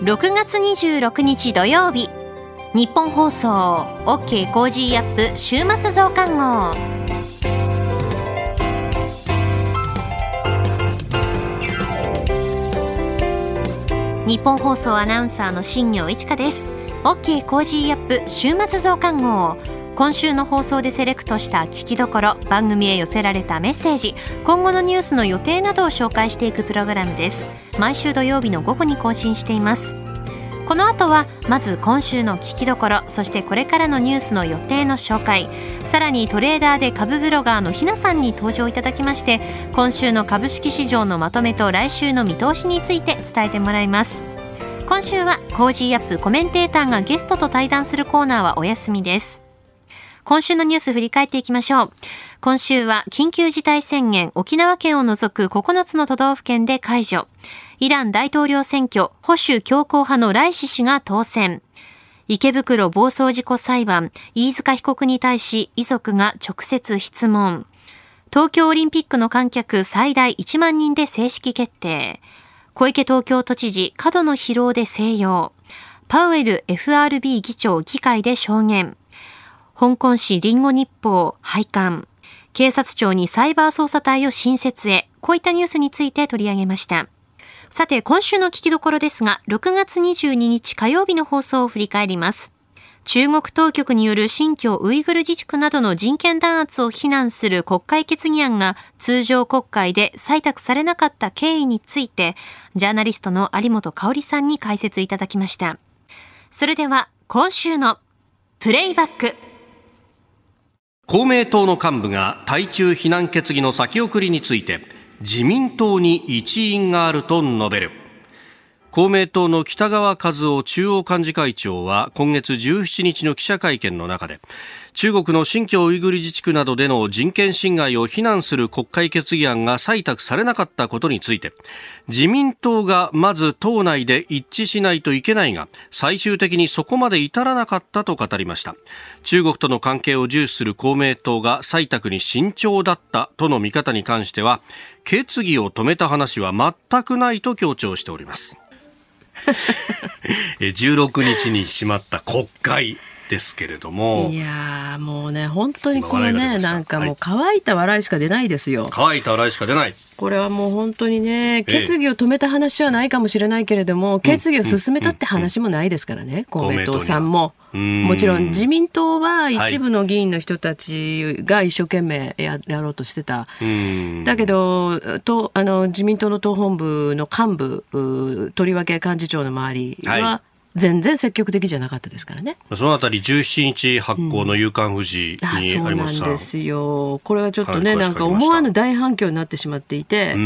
6月26日土曜日。ニッポン放送。OK Cozy up。週末増刊号。ニッポン放送アナウンサーの新行市佳です。OK Cozy up。週末増刊号。今週の放送でセレクトした聞きどころ番組へ寄せられたメッセージ今後のニュースの予定などを紹介していくプログラムです。毎週土曜日の午後に更新しています。この後はまず今週の聞きどころそしてこれからのニュースの予定の紹介。さらにトレーダーで株ブロガーのひなさんに登場いただきまして今週の株式市場のまとめと来週の見通しについて伝えてもらいます。今週は Cozy up コメンテーターがゲストと対談するコーナーはお休みです。今週のニュース振り返っていきましょう。今週は緊急事態宣言沖縄県を除く9つの都道府県で解除。イラン大統領選挙保守強硬派のライシ氏が当選。池袋暴走事故裁判、飯塚被告に対し遺族が直接質問。東京オリンピックの観客最大1万人で正式決定。小池東京都知事、過度の疲労で静養。パウエル FRB 議長議会で証言。香港市リンゴ日報廃刊。警察庁にサイバー捜査隊を新設へ。こういったニュースについて取り上げました。さて、今週の聞きどころですが、6月22日火曜日の放送を振り返ります。中国当局による新疆ウイグル自治区などの人権弾圧を非難する国会決議案が通常国会で採択されなかった経緯について、ジャーナリストの有本香里さんに解説いただきました。それでは、今週のプレイバック。公明党の幹部が対中非難決議の先送りについて自民党に一因があると述べる。公明党の北川和夫中央幹事会長は今月17日の記者会見の中で中国の新疆ウイグル自治区などでの人権侵害を非難する国会決議案が採択されなかったことについて自民党がまず党内で一致しないといけないが最終的にそこまで至らなかったと語りました。中国との関係を重視する公明党が採択に慎重だったとの見方に関しては決議を止めた話は全くないと強調しております。16日に閉まった国会ですけれどもいやもうね本当にこのねなんかもう乾いた笑いしか出ないですよ、乾いた笑いしか出ない。これはもう本当にね決議を止めた話はないかもしれないけれども、決議を進めたって話もないですからね、公明党さんも。もちろん自民党は一部の議員の人たちが一生懸命ややろうとしてた、だけどとあの自民党の党本部の幹部とりわけ幹事長の周りは、はい全然積極的じゃなかったですからね。そのあたり17日発行の夕刊富士にありました、うん、そうなんですよ。これはちょっとね、はい、なんか思わぬ大反響になってしまっていて、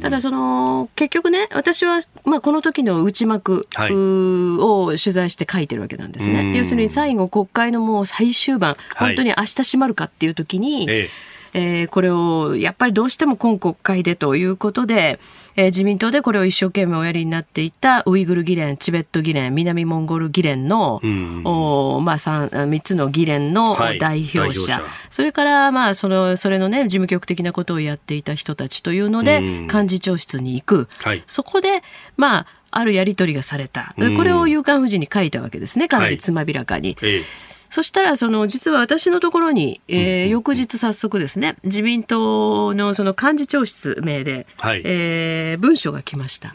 ただその結局ね、私はまあこの時の内幕、はい、を取材して書いてるわけなんですね。要するに最後国会のもう最終盤、本当に明日閉まるかっていう時に。えええー、これをやっぱりどうしても今国会でということで、えー、自民党でこれを一生懸命おやりになっていたウイグル議連、チベット議連、南モンゴル議連の、うん、おまあ3、3つの議連の代表者、はい、表者。それからまあそのそれのね事務局的なことをやっていた人たちというので、幹事長室に行く、はい、そこでまああるやり取りがされた。これを夕刊富士に書いたわけですね。かなりつまびらかに。はいそしたら、その、実は私のところに、えー、翌日早速ですね、自民党のその幹事長室名で、はい、えー、文書が来ました。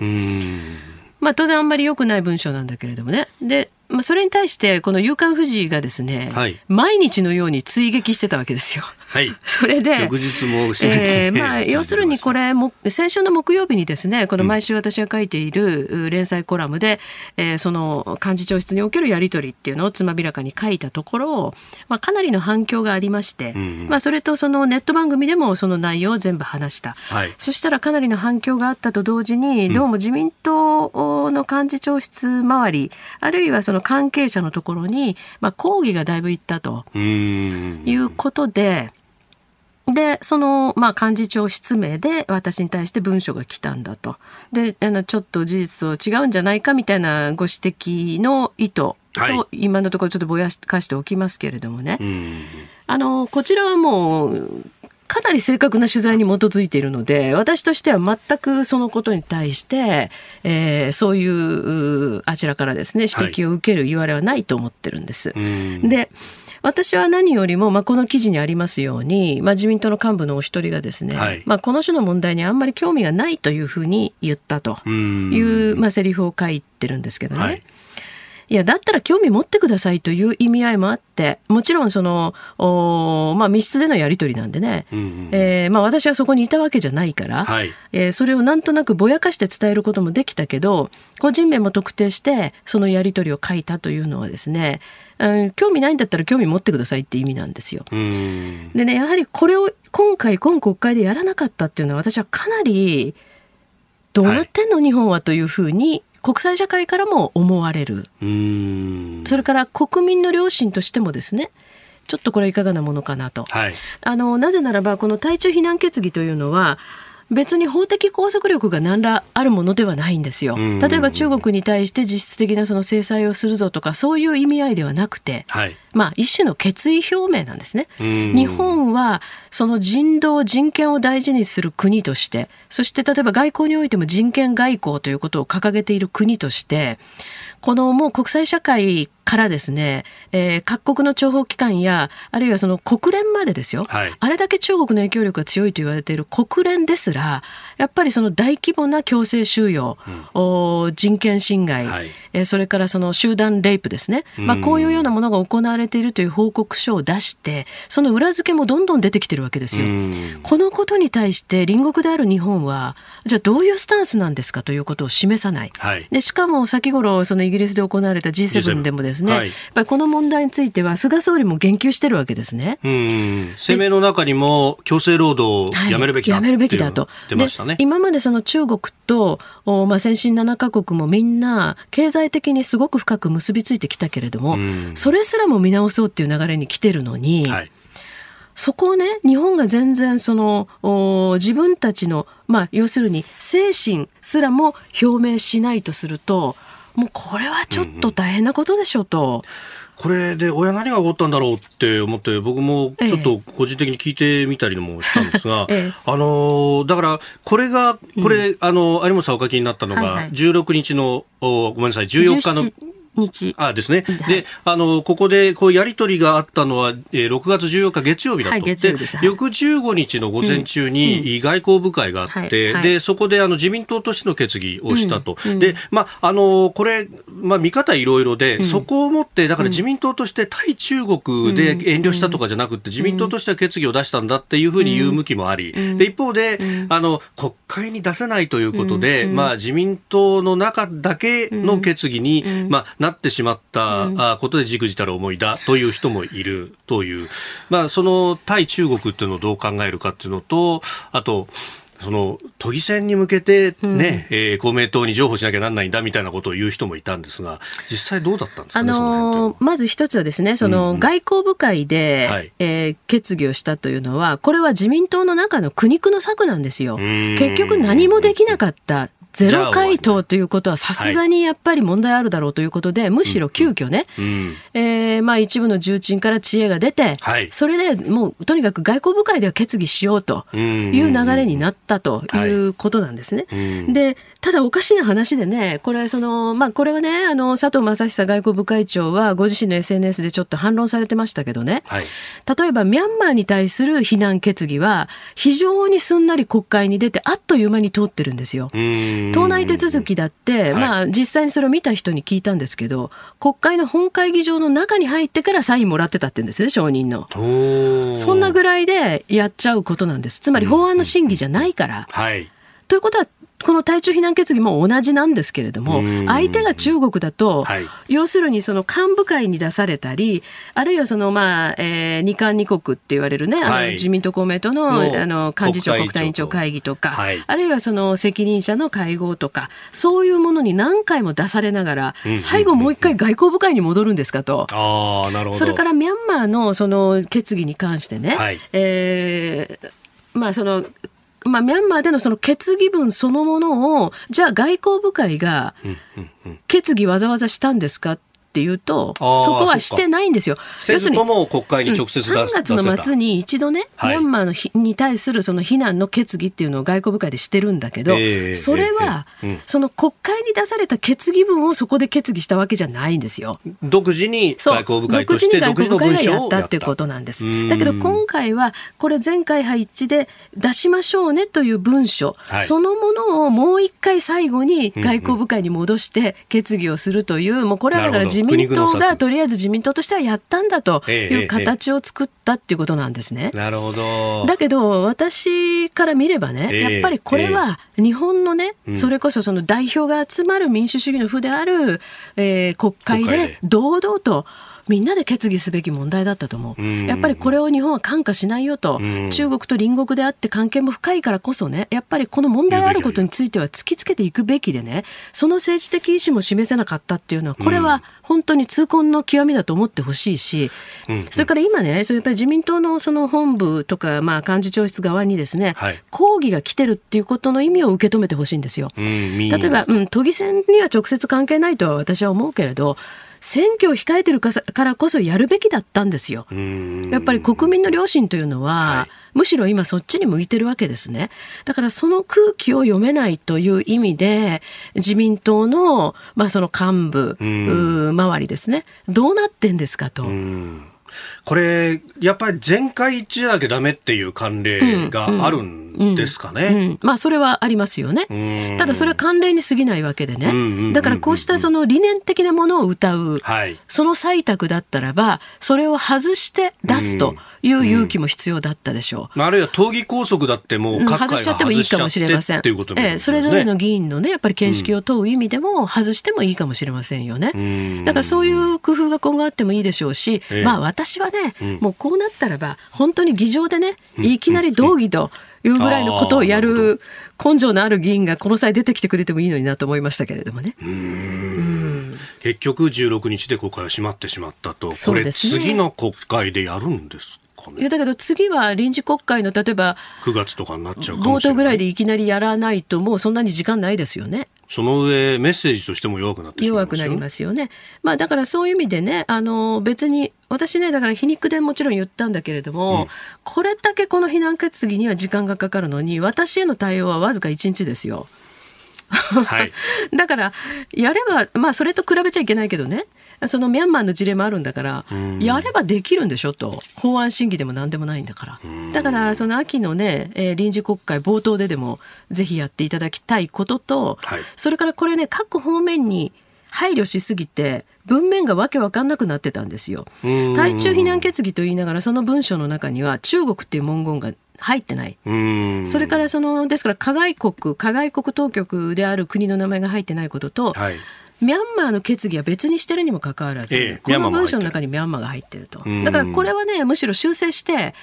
まあ、当然あんまり良くない文章なんだけれどもね。で、まあ、それに対してこの「夕刊富士」がですね、はい、毎日のように追撃してたわけですよ。はい、それで翌日もえーまあ、要するにこれも先週の木曜日にですねこの毎週私が書いている連載コラムで、うん、えー、その幹事長室におけるやり取りっていうのをつまびらかに書いたところ、まあ、かなりの反響がありまして、うん、まあ、それとそのネット番組でもその内容を全部話した、はい、そしたらかなりの反響があったと同時にどうも自民党の幹事長室周りあるいはそのの関係者のところに、まあ、抗議がだいぶいったということで。で、その、まあ、幹事長失明で私に対して文書が来たんだと。で、あの、ちょっと事実と違うんじゃないかみたいなご指摘の意図と、今のところちょっとぼやかしておきますけれどもね。あの、こちらはもう、かなり正確な取材に基づいているので私としては全くそのことに対して、えー、そういうあちらからですね指摘を受ける言われはないと思ってるんです。はい、で私は何よりも、まあ、この記事にありますように、まあ、自民党の幹部のお一人がですね、はい、まあ、この種の問題にあんまり興味がないというふうに言ったという、まあ、セリフを書いてるんですけどね。はいいや、だったら興味持ってくださいという意味合いもあって、もちろんその、おまあ密室でのやり取りなんでね、うんうん、えー、まあ私はそこにいたわけじゃないから、はい、えー、それをなんとなくぼやかして伝えることもできたけど、個人名も特定して、そのやり取りを書いたというのはですね、うん、興味ないんだったら興味持ってくださいって意味なんですよ。でね、やはりこれを今回、今国会でやらなかったっていうのは私はかなり、どうなってんの、はい、日本はというふうに国際社会からも思われる。それから国民の良心としてもですねちょっとこれはいかがなものかなと、はい、あのなぜならばこの対中非難決議というのは別に法的拘束力が何らあるものではないんですよ。例えば中国に対して実質的なその制裁をするぞとかそういう意味合いではなくて、はい、まあ一種の決意表明なんですね。日本はその人道人権を大事にする国としてそして例えば外交においても人権外交ということを掲げている国としてこのもう国際社会からですね、えー、各国の諜報機関やあるいはその国連までですよ、はい、あれだけ中国の影響力が強いと言われている国連ですらやっぱりその大規模な強制収容、うん、人権侵害、はい、えー、それからその集団レイプですね、まあ、こういうようなものが行われているという報告書を出してその裏付けもどんどん出てきてるわけですよ。このことに対して隣国である日本はじゃあどういうスタンスなんですかということを示さない。はい、でしかも先頃そのイギリスで行われた G7 でもですね、はい、やっぱりこの問題については菅総理も言及してるわけですね。うん声明の中にも強制労働をやめるべきだ、はい、やめるべきだと。出ましたね。今までその中国と、まあ、先進7カ国もみんな経済的にすごく深く結びついてきたけれども、それすらも見直そうっていう流れに来てるのに、はいそこをね、日本が全然その、自分たちの、まあ、要するに精神すらも表明しないとすると、もうこれはちょっと大変なことでしょうと。これで親何が起こったんだろうって思って僕もちょっと個人的に聞いてみたりもしたんですが、ええ、あのだからこれがこれ、うん、あの有本さんお書きになったのが16日の、ごめんなさい14日の日。あですね。で、あの、ここで、こう、やり取りがあったのは、えー、6月14日月曜日だと。はい、月曜日です。翌15日の午前中に、外交部会があって、で、そこで、あの、自民党としての決議をしたと。で、まあ、あの、これ、まあ、見方いろいろで、そこをもって、だから自民党として対中国で遠慮したとかじゃなくて、自民党としては決議を出したんだっていうふうに言う向きもあり、で、一方で、あの、国会に出せないということで、まあ、自民党の中だけの決議に、まあ、なってしまったことでじくじたる思いだという人もいるという、まあ、その対中国っていうのをどう考えるかっていうのと、あと、その都議選に向けてね、うん、えー、公明党に譲歩しなきゃなんないんだみたいなことを言う人もいたんですが、実際どうだったんですか、ね、あのー、まず一つはですね、その外交部会で、うんうん、えー、決議をしたというのは、これは自民党の中の苦肉の策なんですよ。結局何もできなかった。ゼロ回答ということはさすがにやっぱり問題あるだろうということで、はい、むしろ急遽ね、うん。うん、えー、まあ一部の重鎮から知恵が出て、はい、それでもうとにかく外交部会では決議しようという流れになったということなんですね。はい、でただおかしな話でね、これその、まあ、これはね、あの佐藤正久外交部会長はご自身の SNS でちょっと反論されてましたけどね、はい、例えばミャンマーに対する非難決議は、非常にすんなり国会に出て、あっという間に通ってるんですよ。党内手続きだって、まあ、実際にそれを見た人に聞いたんですけど、国会の本会議場の中に入ってからサインもらってたって言うんですね、承認の。そんなぐらいでやっちゃうことなんです。つまり法案の審議じゃないから。はい、ということは、この対中非難決議も同じなんですけれども、相手が中国だと、はい、要するにその幹部会に出されたり、あるいはそのまあ、えー、二冠二国って言われるね、あの自民党公明党のあの幹事長国対委員長会議とか、はい、あるいはその責任者の会合とか、そういうものに何回も出されながら、最後もう一回外交部会に戻るんですかと。あなるほど。それからミャンマーのその決議に関してね、はい、えーまあ、そのまあ、ミャンマーでのその決議文そのものを、じゃあ外交部会が決議わざわざしたんですか？っていうと、そこはしてないんですよ。要するに、国会に直接出、うん、3月の末に一度ね、はい、ミャンマーのひに対するその非難の決議っていうのを外交部会でしてるんだけど、えー、それは、えーえー、その国会に出された決議文をそこで決議したわけじゃないんですよ。独自に外交部会として独自に外交部会がやったっていうことなんです。だけど今回は、これ前回配置で出しましょうねという文書、はい、そのものをもう一回最後に外交部会に戻して決議をするという、もうこれはだから自民党がとりあえず自民党としてはやったんだという形を作ったっていうことなんですね。なるほど。だけど、私から見ればね、やっぱりこれは日本のね、それこそその代表が集まる民主主義の府である、えー、国会で。堂々と、みんなで決議すべき問題だったと思う。やっぱりこれを日本は看過しないよと、中国と隣国であって関係も深いからこそね、やっぱりこの問題あることについては突きつけていくべきでね、その政治的意思も示せなかったっていうのは、これは本当に痛恨の極みだと思ってほしいし、それから今ね、それやっぱり自民党のその本部とか、まあ幹事長室側にですね、はい、抗議が来てるっていうことの意味を受け止めてほしいんですよ。例えば、うん、都議選には直接関係ないとは私は思うけれど、選挙を控えてるからこそやるべきだったんですよ。やっぱり国民の良心というのは、はい、むしろ今そっちに向いてるわけですね。だからその空気を読めないという意味で、自民党の、まあその幹部、周りですね、どうなってんですかと。これ、やっぱり全会一致じゃなきゃダメっていう慣例があるんですかね。うんうんうん、まあ、それはありますよね。ただ、それは慣例に過ぎないわけでね。だから、こうしたその理念的なものを歌う、はい、その採択だったらば、それを外して出すという勇気も必要だったでしょう。あるいは、党議拘束だってもう外しちゃってもいいかもしれません。ええ、それぞれの議員のね、やっぱり見識を問う意味でも、外してもいいかもしれませんよね。だから、そういう工夫が今後あってもいいでしょうし、まあ、私はね、うん、もうこうなったらば本当に議場でねいきなり道義というぐらいのことをやる根性のある議員がこの際出てきてくれてもいいのになと思いましたけれどもね。結局16日で国会は閉まってしまったと、これ、次の国会でやるんですいやだけど次は臨時国会の例えば9月とかになっちゃう冒頭ぐらいでいきなりやらないともうそんなに時間ないですよね。その上、メッセージとしても弱くなってしま弱くなりますよね。まあ、だからそういう意味でね、あの、別に、私ね、だから皮肉でもちろん言ったんだけれども、うん、これだけこの非難決議には時間がかかるのに、私への対応はわずか1日ですよ。はい、だから、やれば、まあ、それと比べちゃいけないけどね、そのミャンマーの事例もあるんだから、やればできるんでしょと、法案審議でも何でもないんだから。だから、その秋のね、えー、臨時国会冒頭ででも、ぜひやっていただきたいことと、はい、それからこれね、各方面に配慮しすぎて、文面がわけわかんなくなってたんですよ。対中非難決議と言いながら、その文書の中には中国っていう文言が入ってない。それからその、ですから、加害国、加害国当局である国の名前が入ってないことと、はいミャンマーの決議は別にしてるにもかかわらず、ええ、この文書の中にミャンマーが入ってると。だからこれはね、むしろ修正して、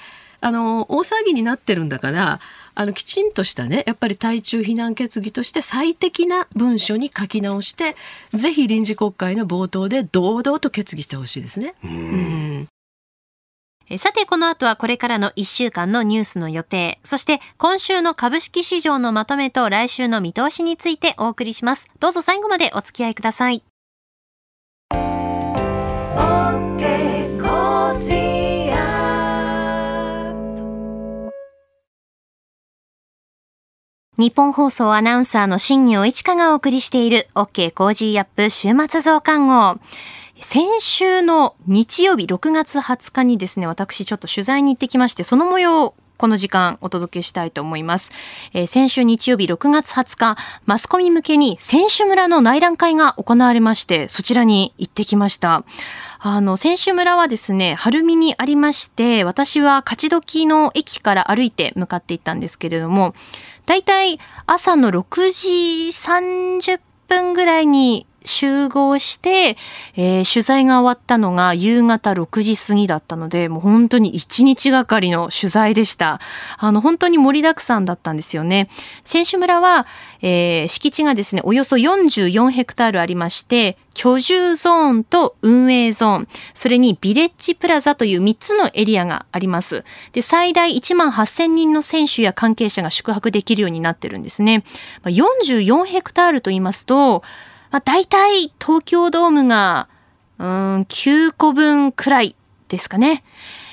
あの、大騒ぎになってるんだから、あの、きちんとしたね、やっぱり対中非難決議として最適な文書に書き直して、ぜひ臨時国会の冒頭で堂々と決議してほしいですね。うんさて、この後はこれからの1週間のニュースの予定、そして今週の株式市場のまとめと来週の見通しについてお送りします。どうぞ最後までお付き合いください。ニッポン放送アナウンサーの新行市佳がお送りしている OK Cozy up 週末増刊号。先週の日曜日6月20日にですね、私ちょっと取材に行ってきまして、その模様をこの時間お届けしたいと思います。えー、先週日曜日6月20日、マスコミ向けに選手村の内覧会が行われまして、そちらに行ってきました。あの、選手村はですね、晴海にありまして、私は勝どきの駅から歩いて向かっていったんですけれども、だいたい朝の6時30分ぐらいに集合して、えー、取材が終わったのが夕方6時過ぎだったので、もう本当に1日がかりの取材でした。あの、本当に盛りだくさんだったんですよね。選手村は、えー、敷地がですね、およそ44ヘクタールありまして、居住ゾーンと運営ゾーン、それにビレッジプラザという3つのエリアがあります。で、最大1万8000人の選手や関係者が宿泊できるようになってるんですね。44ヘクタールと言いますと、まあ、大体東京ドームがうん、9個分くらいですかね。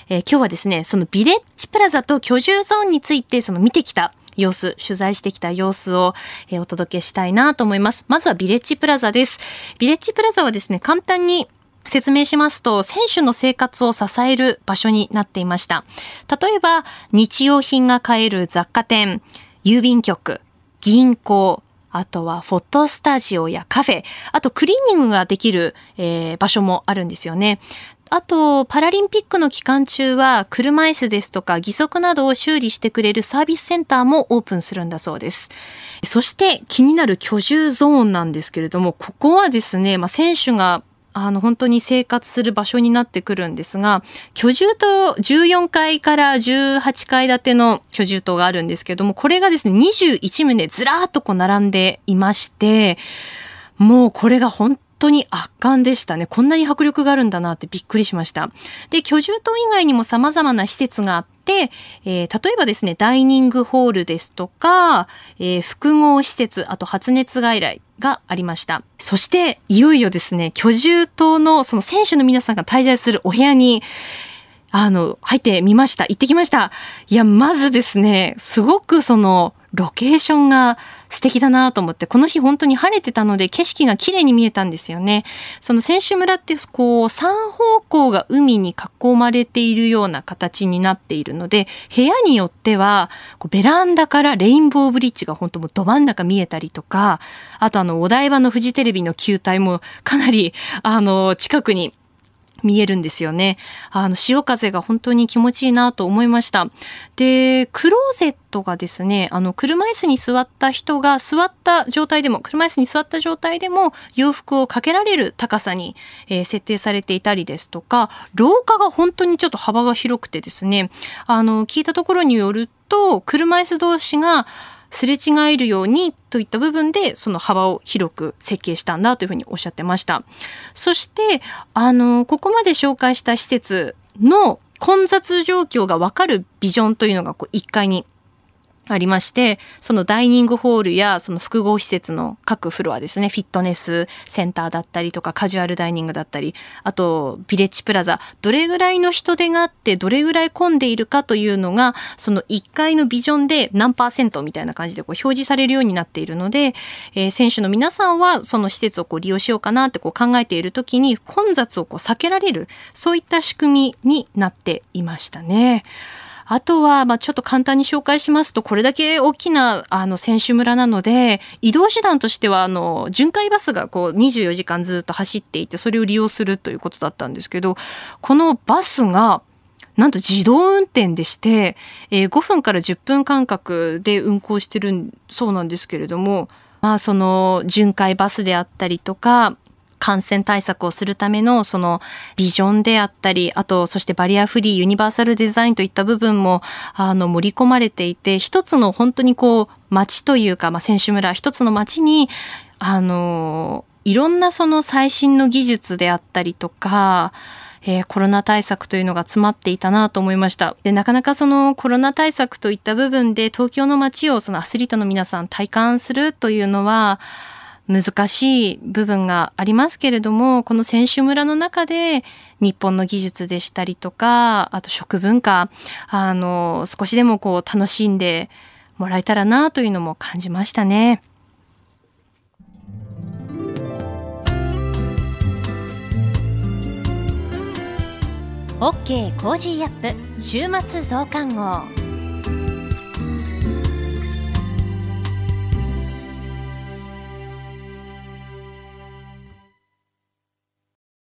えー、今日はですね、そのビレッジプラザと居住ゾーンについてその見てきた様子、取材してきた様子を、えー、お届けしたいなと思います。まずはビレッジプラザです。ビレッジプラザはですね、簡単に説明しますと、選手の生活を支える場所になっていました。例えば、日用品が買える雑貨店、郵便局、銀行、あとはフォトスタジオやカフェ、あとクリーニングができる、えー、場所もあるんですよね。あと、パラリンピックの期間中は、車椅子ですとか義足などを修理してくれるサービスセンターもオープンするんだそうです。そして気になる居住ゾーンなんですけれども、ここはですね、まあ、選手があの、本当に生活する場所になってくるんですが、居住棟14階から18階建ての居住棟があるんですけども、これがですね、21棟ずらーっとこう並んでいまして、もうこれが本当に圧巻でしたね。こんなに迫力があるんだなってびっくりしました。で、居住棟以外にも様々な施設があって、えー、例えばですね、ダイニングホールですとか、えー、複合施設、あと発熱外来、がありました。そして、いよいよですね、居住棟のその選手の皆さんが滞在するお部屋に、あの、入ってみました。行ってきました。いや、まずですね、すごくその、ロケーションが素敵だなと思って、この日本当に晴れてたので景色が綺麗に見えたんですよね。その選手村ってこう三方向が海に囲まれているような形になっているので、部屋によってはこうベランダからレインボーブリッジが本当もうど真ん中見えたりとか、あとあのお台場のフジテレビの球体もかなりあの近くに見えるんですよね。あの、潮風が本当に気持ちいいなと思いました。で、クローゼットがですね、あの、車椅子に座った人が座った状態でも、車椅子に座った状態でも洋服をかけられる高さに、えー、設定されていたりですとか、廊下が本当にちょっと幅が広くてですね、あの、聞いたところによると、車椅子同士がすれ違えるようにといった部分でその幅を広く設計したんだというふうにおっしゃってました。そしてあのここまで紹介した施設の混雑状況がわかるビジョンというのがこう1階にありまして、そのダイニングホールやその複合施設の各フロアですね、フィットネスセンターだったりとかカジュアルダイニングだったり、あとビレッジプラザ、どれぐらいの人手があってどれぐらい混んでいるかというのが、その1階のビジョンで何パーセントみたいな感じでこう表示されるようになっているので、えー、選手の皆さんはその施設をこう利用しようかなってこう考えている時に混雑をこう避けられる、そういった仕組みになっていましたね。あとは、まあ、ちょっと簡単に紹介しますと、これだけ大きな、あの、選手村なので、移動手段としては、あの、巡回バスがこう、24時間ずっと走っていて、それを利用するということだったんですけど、このバスが、なんと自動運転でして、えー、5分から10分間隔で運行してるそうなんですけれども、まあ、その巡回バスであったりとか、感染対策をするためのそのビジョンであったり、あとそしてバリアフリー、ユニバーサルデザインといった部分もあの盛り込まれていて、一つの本当にこう街というか、まあ、選手村、一つの街にあのいろんなその最新の技術であったりとか、えー、コロナ対策というのが詰まっていたなと思いました。で、なかなかそのコロナ対策といった部分で東京の街をそのアスリートの皆さん体感するというのは、難しい部分がありますけれども、この選手村の中で日本の技術でしたりとか、あと食文化、あの、少しでもこう楽しんでもらえたらなというのも感じましたね。OK Cozy up 週末増刊号。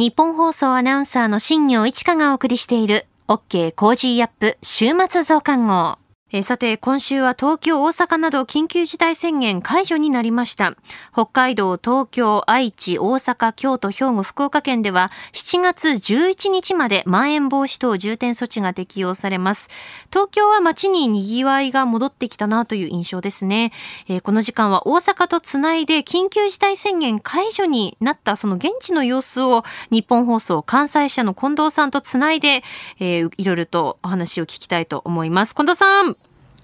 ニッポン放送アナウンサーの新行市佳がお送りしている OK Cozy up 週末増刊号。えさて、今週は東京、大阪など緊急事態宣言解除になりました。北海道、東京、愛知、大阪、京都、兵庫、福岡県では7月11日までまん延防止等重点措置が適用されます。東京は街に賑わいが戻ってきたなという印象ですね。え、この時間は大阪とつないで緊急事態宣言解除になったその現地の様子を日本放送関西社の近藤さんとつないで、えー、いろいろとお話を聞きたいと思います。近藤さん。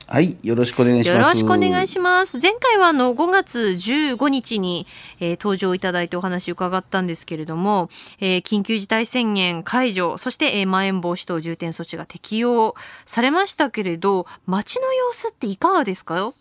はい、よろしくお願いします。よろしくお願いします。前回はあの5月15日に、えー、登場いただいてお話伺ったんですけれども、えー、緊急事態宣言解除、そして、えー、まん延防止等重点措置が適用されましたけれど、街の様子っていかがですか？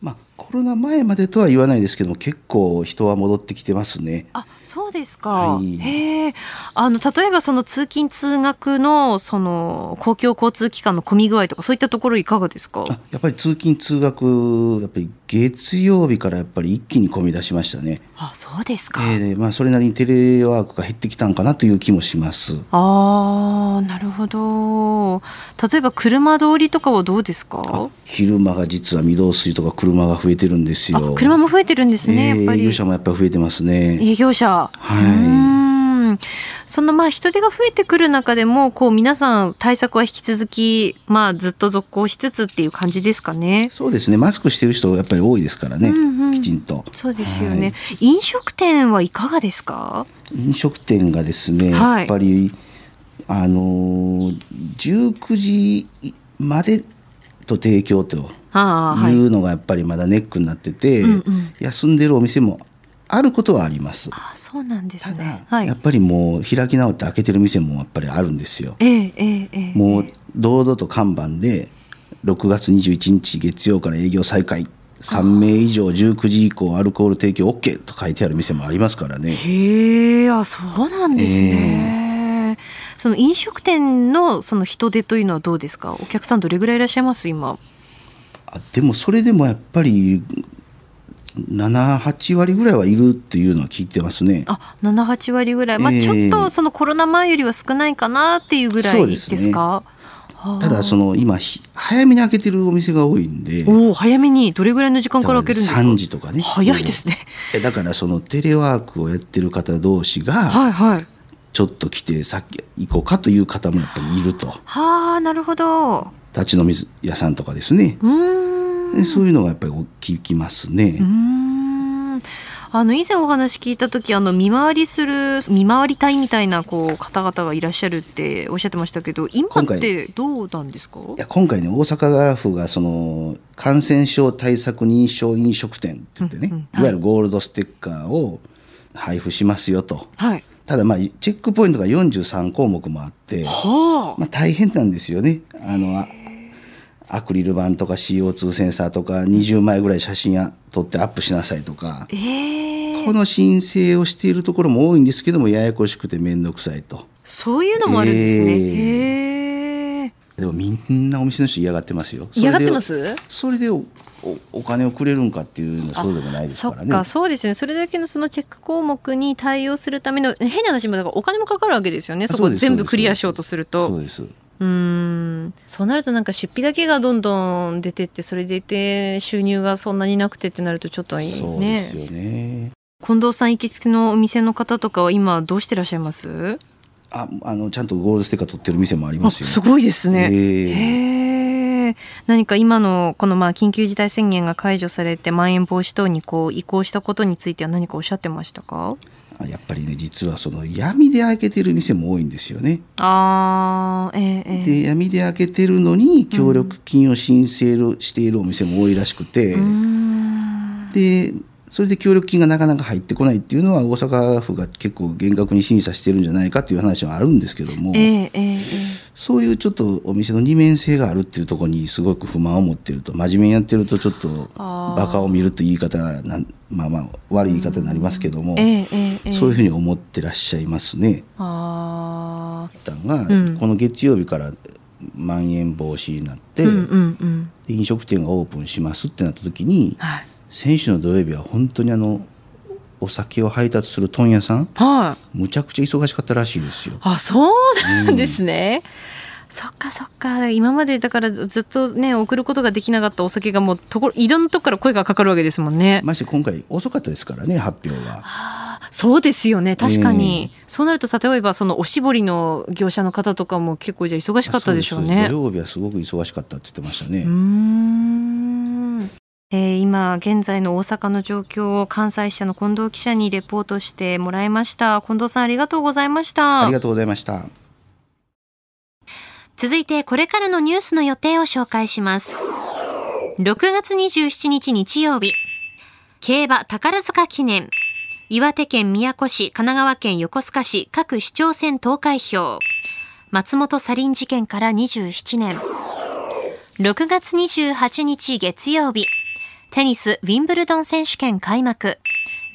まあ、コロナ前までとは言わないですけども結構人は戻ってきてますね。あそうですか、はい、へあの例えばその通勤通学のその公共交通機関の混み具合とかそういったところいかがですか？やっぱり通勤通学やっぱり月曜日からやっぱり一気に混み出しましたね。あそうですか、えーまあ、それなりにテレワークが減ってきたんかなという気もします。あなるほど。例えば車通りとかはどうですか？昼間が実は御堂筋とか車が増えてるんですよ。車も増えてるんですね、営業者もやっぱり増えてますね。営業者はい。そのまあ人手が増えてくる中でもこう皆さん対策は引き続きまあずっと続行しつつっていう感じですかね。そうですね。マスクしてる人やっぱり多いですからね。うんうん、きちんと。そうですよね、はい、飲食店はいかがですか？飲食店がですね、やっぱりあの19時までと提供というのがやっぱりまだネックになってて、うんうん、休んでるお店もあることはあります。あそうなんですね。はい、やっぱりもう開き直って開けてる店もやっぱりあるんですよ。えー、えー、えー、もう堂々と看板で6月21日月曜から営業再開。3名以上19時以降アルコール提供 OK と書いてある店もありますからね。へえ、あそうなんですね。えー、その飲食店のその人手というのはどうですか？お客さんどれぐらいいらっしゃいます？今。あでもそれでもやっぱり78割ぐらいはいるっていうのは聞いてますね。あ78割ぐらい、まあ、ちょっとそのコロナ前よりは少ないかなっていうぐらいですか？ただその今早めに開けてるお店が多いんで。お早めに。どれぐらいの時間から開けるんですか？3時とかね。早いですね。だからそのテレワークをやってる方同士が、はいはい、ちょっと来てさっき行こうかという方もやっぱりいると。はあなるほど立ち飲み屋さんとかですね。うん。そういうのがやっぱり聞きますね。あの以前お話聞いた時あの見回りする見回り隊みたいなこう方々がいらっしゃるっておっしゃってましたけど今ってどうなんですか？いや今回ね大阪府がその感染症対策認証飲食店って言ってね、うんうんはい、いわゆるゴールドステッカーを配布しますよと。はい。ただまあチェックポイントが43項目もあって、はあ、まあ、大変なんですよね。あのアクリル板とか CO2 センサーとか20枚ぐらい写真や撮ってアップしなさいとか、えー、この申請をしているところも多いんですけどもややこしくて面倒くさいとそういうのもあるんですね、えー、でもみんなお店の人嫌がってますよ嫌がってます？それでおお金をくれるんかっていうのそうでもないですからね。そそうですね。それだけのそのチェック項目に対応するための変な話もだからお金もかかるわけですよね。そこ全部クリアしようとすると。そうです。うんそうなるとなんか出費だけがどんどん出てってそれでいて収入がそんなになくてってなるとちょっといいね。そうですよね近藤さん行きつけのお店の方とかは今どうしてらっしゃいます？ああのちゃんとゴールドステッカー取ってる店もありますよ。すごいですね。へえ。何か今のこのまあ緊急事態宣言が解除されてまん延防止等にこう移行したことについては何かおっしゃってましたか？やっぱりね実はその闇で開けてる店も多いんですよね。あええ、で闇で開けてるのに協力金を申請しているお店も多いらしくて、うん、でそれで協力金がなかなか入ってこないっていうのは大阪府が結構厳格に審査してるんじゃないかっていう話はあるんですけども、えーえー、そういうちょっとお店の二面性があるっていうところにすごく不満を持ってると真面目にやってるとちょっとバカを見るという言い方なんまあまあ悪い言い方になりますけども、えー、そういうふうに思ってらっしゃいますね。あたんが、うん、この月曜日からまん延防止になって、うん。うんうん、飲食店がオープンしますってなった時に、はい、先週の土曜日は本当にあのお酒を配達する問屋さん、はい、むちゃくちゃ忙しかったらしいですよ。あそうなんですね、うん、そっかそっか。今までだからずっとね送ることができなかったお酒がもうところいろんなとこから声がかかるわけですもんね。まして今回遅かったですからね発表は。そうですよね。確かに、えー、そうなると例えばそのおしぼりの業者の方とかも結構じゃ忙しかったでしょうね。土曜日はすごく忙しかったって言ってましたね。うんえー、今現在の大阪の状況を関西支社の近藤記者にレポートしてもらいました近藤さんありがとうございましたありがとうございました続いてこれからのニュースの予定を紹介します6月27日日曜日競馬宝塚記念岩手県宮古市、神奈川県横須賀市各市長選投開票。松本サリン事件から27年。6月28日月曜日。テニスウィンブルドン選手権開幕。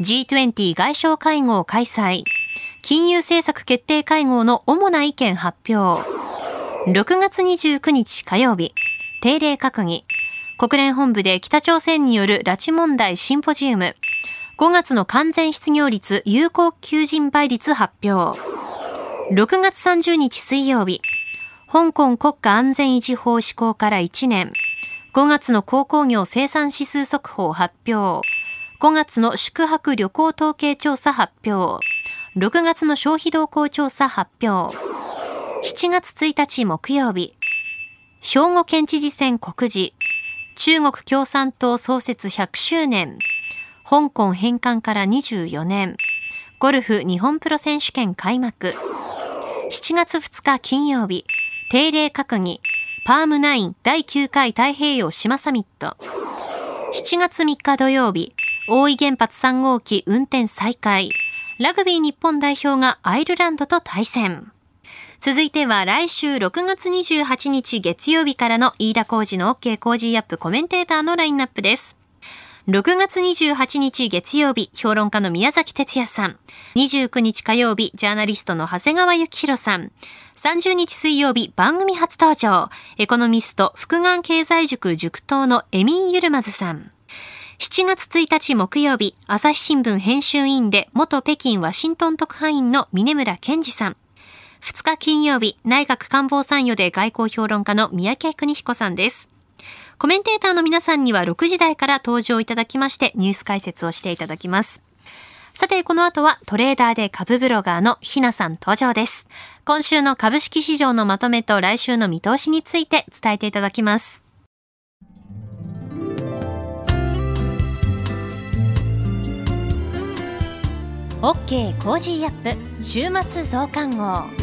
G20 外相会合開催。金融政策決定会合の主な意見発表。6月29日火曜日。定例閣議。国連本部で北朝鮮による拉致問題シンポジウム。5月の完全失業率有効求人倍率発表。6月30日水曜日、香港国家安全維持法施行から1年。5月の鉱工業生産指数速報発表。5月の宿泊旅行統計調査発表。6月の消費動向調査発表。7月1日木曜日、兵庫県知事選告示。中国共産党創設100周年。香港返還から24年、ゴルフ日本プロ選手権開幕。7月2日金曜日、定例閣議、パーム9第9回太平洋島サミット。7月3日土曜日、大井原発3号機運転再開。ラグビー日本代表がアイルランドと対戦。続いては来週6月28日月曜日からの飯田浩二の OK 工事アップコメンテーターのラインナップです。6月28日月曜日、評論家の宮崎哲也さん。29日火曜日、ジャーナリストの長谷川幸宏さん。30日水曜日、番組初登場。エコノミスト、福眼経済塾塾頭のエミン・ユルマズさん。7月1日木曜日、朝日新聞編集委員で元北京ワシントン特派員の峰村健二さん。2日金曜日、内閣官房参与で外交評論家の三宅邦彦さんです。コメンテーターの皆さんには6時台から登場いただきましてニュース解説をしていただきます。さて、この後はトレーダーで株ブロガーのひなさん登場です。今週の株式市場のまとめと来週の見通しについて伝えていただきます。OK Cozy up 週末増刊号。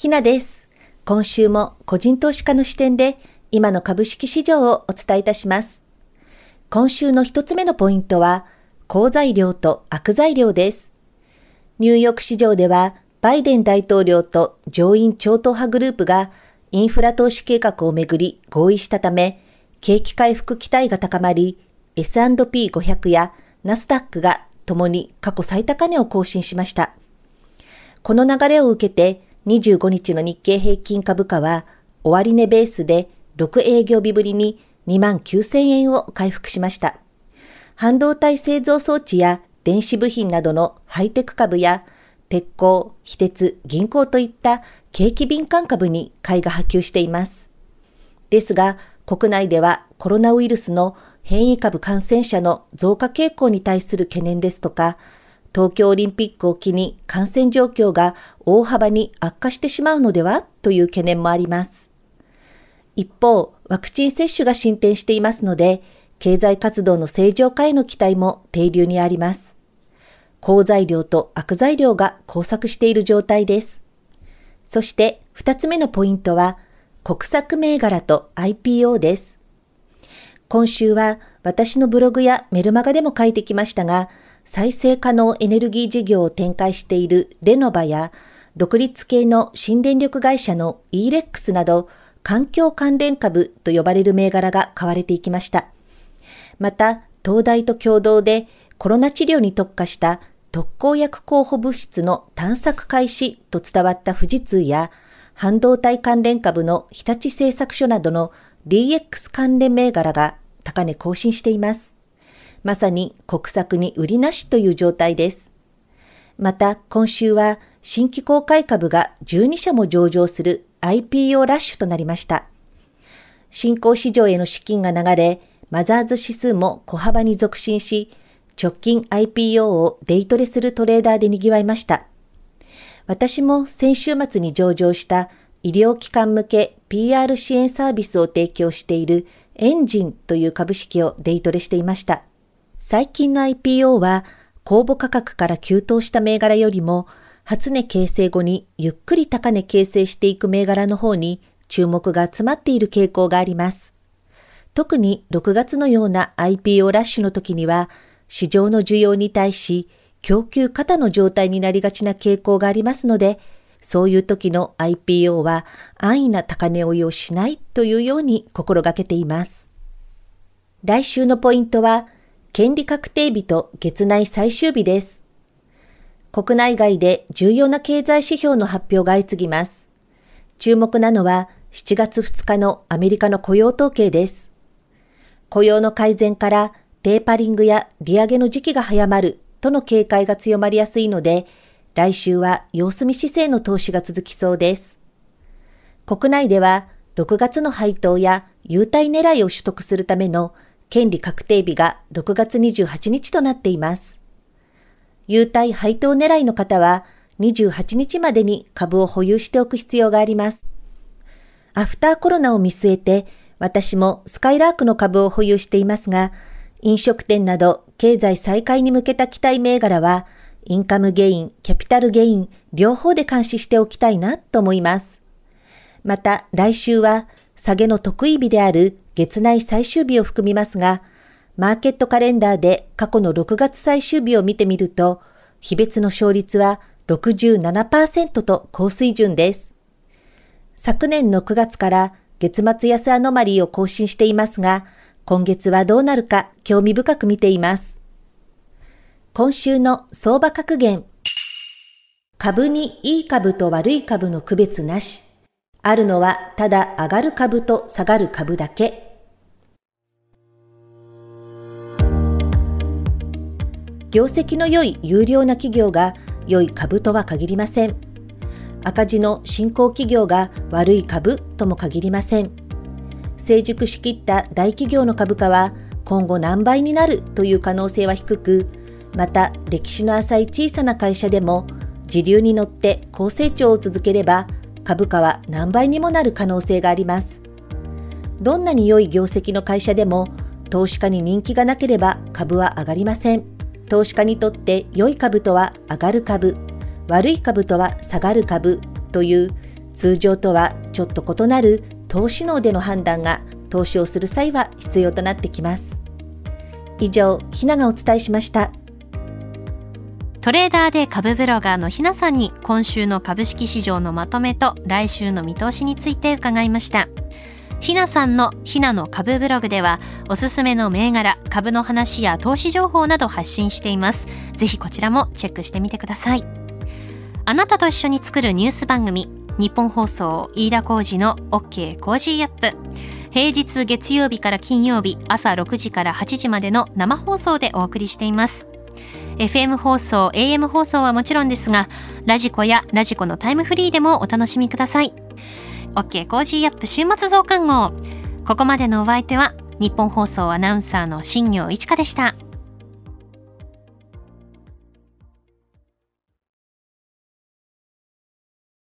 ひなです。今週も個人投資家の視点で今の株式市場をお伝えいたします。今週の一つ目のポイントは、好材料と悪材料です。ニューヨーク市場では、バイデン大統領と上院超党派グループがインフラ投資計画をめぐり合意したため、景気回復期待が高まり、S&P500 やナスダックが共に過去最高値を更新しました。この流れを受けて、25日の日経平均株価は終値ベースで6営業日ぶりに2万9000円を回復しました。半導体製造装置や電子部品などのハイテク株や鉄鋼、非鉄、銀行といった景気敏感株に買いが波及しています。ですが、国内ではコロナウイルスの変異株感染者の増加傾向に対する懸念ですとか、東京オリンピックを機に感染状況が大幅に悪化してしまうのではという懸念もあります。一方、ワクチン接種が進展していますので、経済活動の正常化への期待も低流にあります。好材料と悪材料が交錯している状態です。そして二つ目のポイントは国策銘柄と IPO です。今週は私のブログやメルマガでも書いてきましたが、再生可能エネルギー事業を展開しているレノバや独立系の新電力会社の e-rex など環境関連株と呼ばれる銘柄が買われていきました。また、東大と共同でコロナ治療に特化した特効薬候補物質の探索開始と伝わった富士通や半導体関連株の日立製作所などの DX 関連銘柄が高値更新しています。まさに国策に売りなしという状態です。また今週は新規公開株が12社も上場する IPO ラッシュとなりました。新興市場への資金が流れ、マザーズ指数も小幅に続伸し、直近 IPO をデイトレするトレーダーで賑わいました。私も先週末に上場した医療機関向け PR 支援サービスを提供しているエンジンという株式をデイトレしていました。最近の IPO は公募価格から急騰した銘柄よりも初値形成後にゆっくり高値形成していく銘柄の方に注目が集まっている傾向があります。特に6月のような IPO ラッシュの時には市場の需要に対し供給過多の状態になりがちな傾向がありますので、そういう時の IPO は安易な高値追いをしないというように心がけています。来週のポイントは、権利確定日と月内最終日です。国内外で重要な経済指標の発表が相次ぎます。注目なのは7月2日のアメリカの雇用統計です。雇用の改善からテーパリングや利上げの時期が早まるとの警戒が強まりやすいので、来週は様子見姿勢の投資が続きそうです。国内では6月の配当や優待狙いを取得するための権利確定日が6月28日となっています。優待配当狙いの方は28日までに株を保有しておく必要があります。アフターコロナを見据えて私もすかいらーくの株を保有していますが、飲食店など経済再開に向けた期待銘柄は、インカムゲイン、キャピタルゲイン、両方で監視しておきたいなと思います。また来週は下げの得意日である月内最終日を含みますが、マーケットカレンダーで過去の6月最終日を見てみると、日別の勝率は67%と高水準です。昨年の9月から月末安アノマリーを更新していますが、今月はどうなるか興味深く見ています。今週の相場格言。株にいい株と悪い株の区別なし。あるのはただ上がる株と下がる株だけ。業績の良い有料な企業が良い株とは限りません。赤字の新興企業が悪い株とも限りません。成熟しきった大企業の株価は今後何倍になるという可能性は低く、また歴史の浅い小さな会社でも時流に乗って高成長を続ければ株価は何倍にもなる可能性があります。どんなに良い業績の会社でも投資家に人気がなければ株は上がりません。投資家にとって良い株とは上がる株、悪い株とは下がる株という通常とはちょっと異なる投資能での判断が投資をする際は必要となってきます。以上、ひながお伝えしました。トレーダーで株ブロガーのひなさんに今週の株式市場のまとめと来週の見通しについて伺いました。ひなさんのひなの株ブログではおすすめの銘柄、株の話や投資情報など発信しています。ぜひこちらもチェックしてみてください。あなたと一緒に作るニュース番組ニッポン放送飯田浩二の OK Cozy up 平日月曜日から金曜日朝6時から8時までの生放送でお送りしています FM 放送 AM 放送はもちろんですがラジコやラジコのタイムフリーでもお楽しみください OK コージーアップ週末増刊号ここまでのお相手は日本放送アナウンサーの新業一華でした。